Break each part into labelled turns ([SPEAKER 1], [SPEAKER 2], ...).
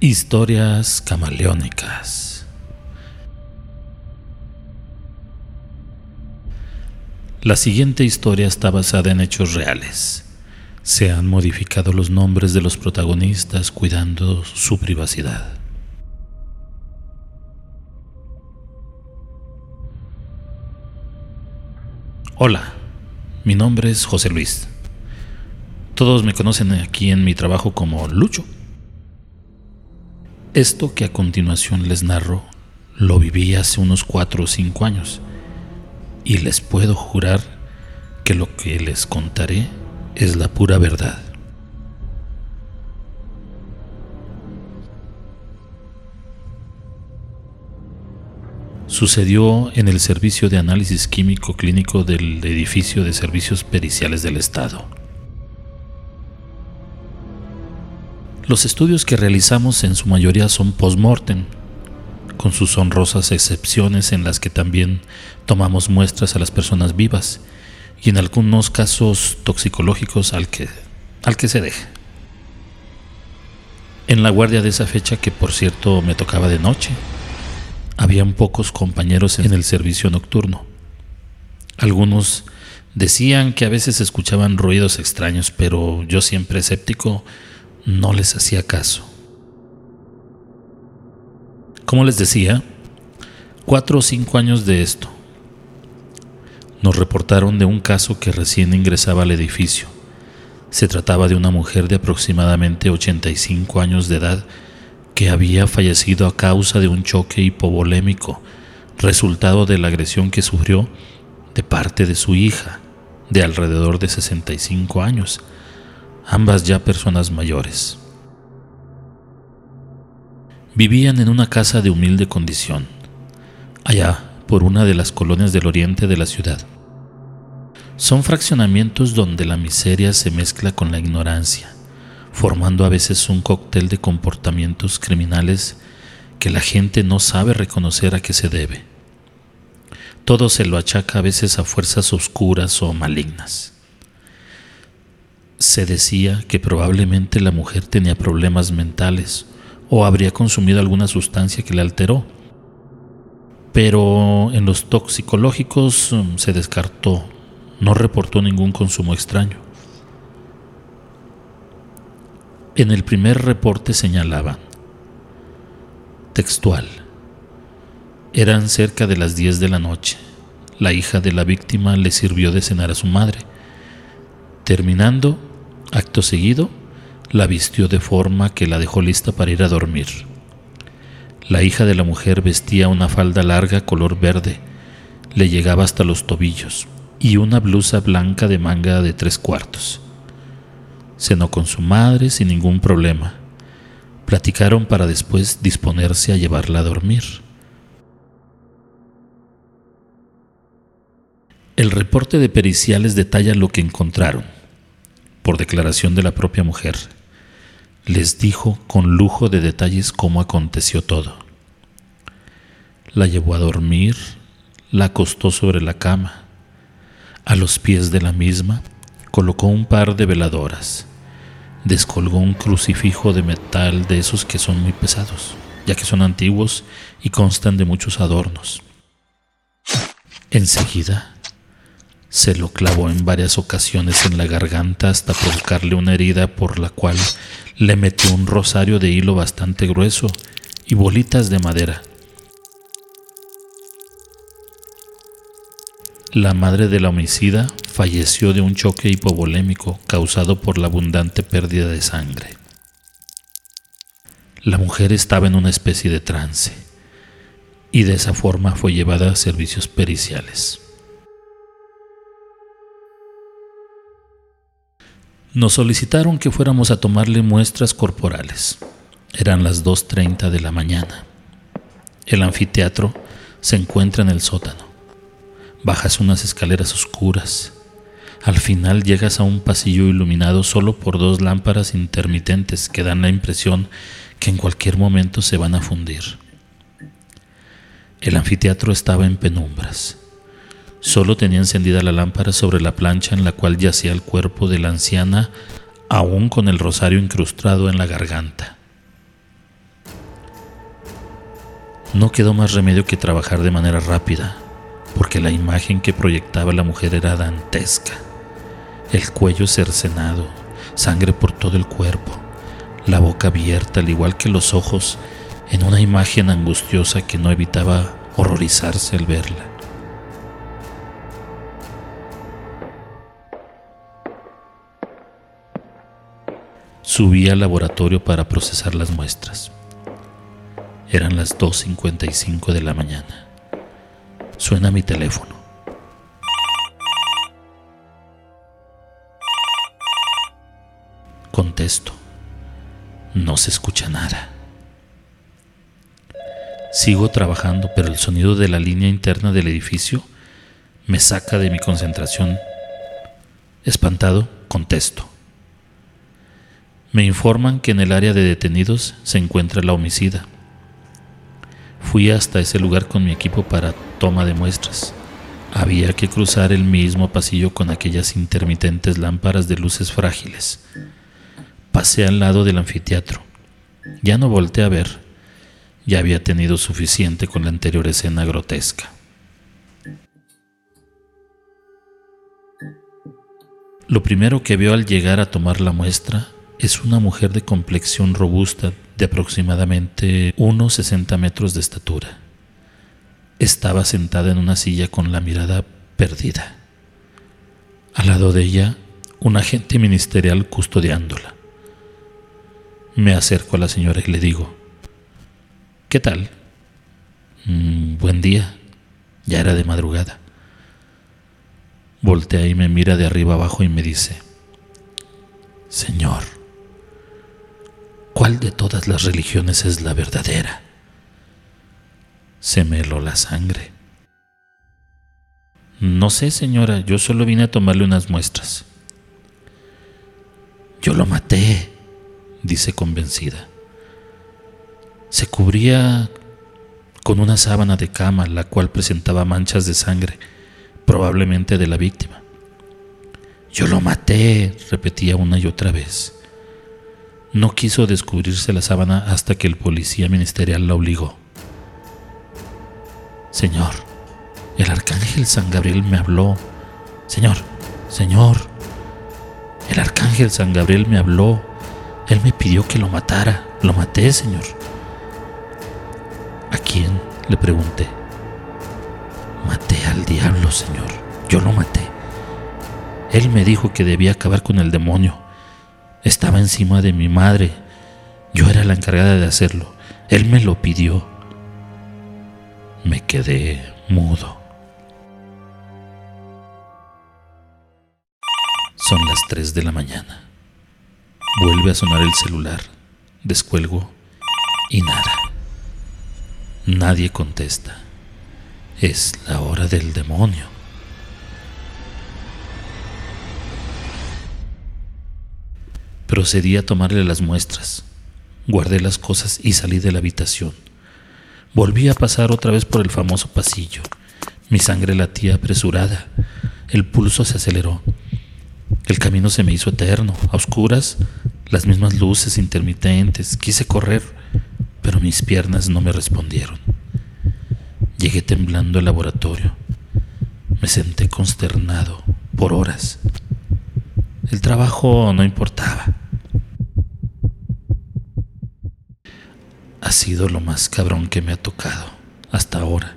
[SPEAKER 1] Historias camaleónicas. La siguiente historia está basada en hechos reales. Se han modificado los nombres de los protagonistas cuidando su privacidad. Hola, mi nombre es José Luis. Todos me conocen aquí en mi trabajo como Lucho. Esto que a continuación les narro lo viví hace unos cuatro o cinco años y les puedo jurar que lo que les contaré es la pura verdad. Sucedió en el servicio de análisis químico clínico del edificio de servicios periciales del Estado. Los estudios que realizamos en su mayoría son post-mortem, con sus honrosas excepciones en las que también tomamos muestras a las personas vivas y en algunos casos toxicológicos al que, al que se deje. En la guardia de esa fecha, que por cierto me tocaba de noche, habían pocos compañeros en el servicio nocturno. Algunos decían que a veces escuchaban ruidos extraños, pero yo siempre escéptico no les hacía caso. Como les decía, cuatro o cinco años de esto. Nos reportaron de un caso que recién ingresaba al edificio. Se trataba de una mujer de aproximadamente 85 años de edad que había fallecido a causa de un choque hipovolémico, resultado de la agresión que sufrió de parte de su hija, de alrededor de 65 años, ambas ya personas mayores. Vivían en una casa de humilde condición, allá por una de las colonias del oriente de la ciudad. Son fraccionamientos donde la miseria se mezcla con la ignorancia, formando a veces un cóctel de comportamientos criminales que la gente no sabe reconocer a qué se debe. Todo se lo achaca a veces a fuerzas oscuras o malignas. Se decía que probablemente la mujer tenía problemas mentales o habría consumido alguna sustancia que le alteró. Pero en los toxicológicos um, se descartó, no reportó ningún consumo extraño. En el primer reporte señalaba, textual, eran cerca de las 10 de la noche. La hija de la víctima le sirvió de cenar a su madre. Terminando, acto seguido, la vistió de forma que la dejó lista para ir a dormir. La hija de la mujer vestía una falda larga color verde, le llegaba hasta los tobillos, y una blusa blanca de manga de tres cuartos. Cenó con su madre sin ningún problema. Platicaron para después disponerse a llevarla a dormir. El reporte de periciales detalla lo que encontraron, por declaración de la propia mujer les dijo con lujo de detalles cómo aconteció todo. La llevó a dormir, la acostó sobre la cama. A los pies de la misma colocó un par de veladoras. Descolgó un crucifijo de metal de esos que son muy pesados, ya que son antiguos y constan de muchos adornos. Enseguida se lo clavó en varias ocasiones en la garganta hasta provocarle una herida por la cual le metió un rosario de hilo bastante grueso y bolitas de madera. La madre de la homicida falleció de un choque hipovolémico causado por la abundante pérdida de sangre. La mujer estaba en una especie de trance y de esa forma fue llevada a servicios periciales. Nos solicitaron que fuéramos a tomarle muestras corporales. Eran las 2.30 de la mañana. El anfiteatro se encuentra en el sótano. Bajas unas escaleras oscuras. Al final llegas a un pasillo iluminado solo por dos lámparas intermitentes que dan la impresión que en cualquier momento se van a fundir. El anfiteatro estaba en penumbras. Solo tenía encendida la lámpara sobre la plancha en la cual yacía el cuerpo de la anciana, aún con el rosario incrustado en la garganta. No quedó más remedio que trabajar de manera rápida, porque la imagen que proyectaba la mujer era dantesca. El cuello cercenado, sangre por todo el cuerpo, la boca abierta al igual que los ojos, en una imagen angustiosa que no evitaba horrorizarse al verla. Subí al laboratorio para procesar las muestras. Eran las 2.55 de la mañana. Suena mi teléfono. Contesto. No se escucha nada. Sigo trabajando, pero el sonido de la línea interna del edificio me saca de mi concentración. Espantado, contesto. Me informan que en el área de detenidos se encuentra la homicida. Fui hasta ese lugar con mi equipo para toma de muestras. Había que cruzar el mismo pasillo con aquellas intermitentes lámparas de luces frágiles. Pasé al lado del anfiteatro. Ya no volteé a ver. Ya había tenido suficiente con la anterior escena grotesca. Lo primero que vio al llegar a tomar la muestra es una mujer de complexión robusta de aproximadamente unos 60 metros de estatura. Estaba sentada en una silla con la mirada perdida. Al lado de ella, un agente ministerial custodiándola. Me acerco a la señora y le digo, ¿qué tal? Mm, buen día. Ya era de madrugada. Voltea y me mira de arriba abajo y me dice, Señor, ¿Cuál de todas las religiones es la verdadera? Se me la sangre. No sé, señora, yo solo vine a tomarle unas muestras. Yo lo maté, dice convencida. Se cubría con una sábana de cama, la cual presentaba manchas de sangre, probablemente de la víctima. Yo lo maté, repetía una y otra vez. No quiso descubrirse la sábana hasta que el policía ministerial la obligó. Señor, el arcángel San Gabriel me habló. Señor, Señor, el arcángel San Gabriel me habló. Él me pidió que lo matara. Lo maté, Señor. ¿A quién? Le pregunté. Maté al diablo, Señor. Yo lo maté. Él me dijo que debía acabar con el demonio estaba encima de mi madre. Yo era la encargada de hacerlo. Él me lo pidió. Me quedé mudo. Son las 3 de la mañana. Vuelve a sonar el celular. Descuelgo y nada. Nadie contesta. Es la hora del demonio. Procedí a tomarle las muestras. Guardé las cosas y salí de la habitación. Volví a pasar otra vez por el famoso pasillo. Mi sangre latía apresurada. El pulso se aceleró. El camino se me hizo eterno. A oscuras, las mismas luces intermitentes. Quise correr, pero mis piernas no me respondieron. Llegué temblando al laboratorio. Me senté consternado por horas. El trabajo no importaba. Ha sido lo más cabrón que me ha tocado hasta ahora.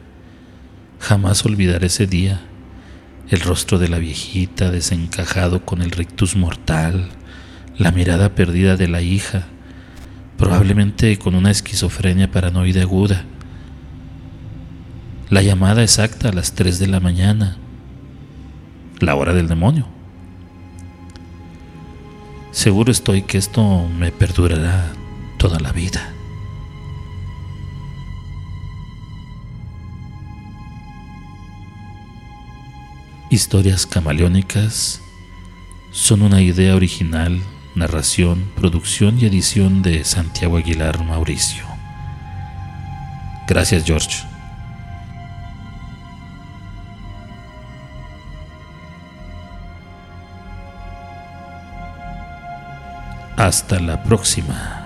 [SPEAKER 1] Jamás olvidaré ese día. El rostro de la viejita desencajado con el rictus mortal, la mirada perdida de la hija, probablemente con una esquizofrenia paranoide aguda. La llamada exacta a las 3 de la mañana, la hora del demonio. Seguro estoy que esto me perdurará toda la vida. Historias camaleónicas son una idea original, narración, producción y edición de Santiago Aguilar Mauricio. Gracias George. Hasta la próxima.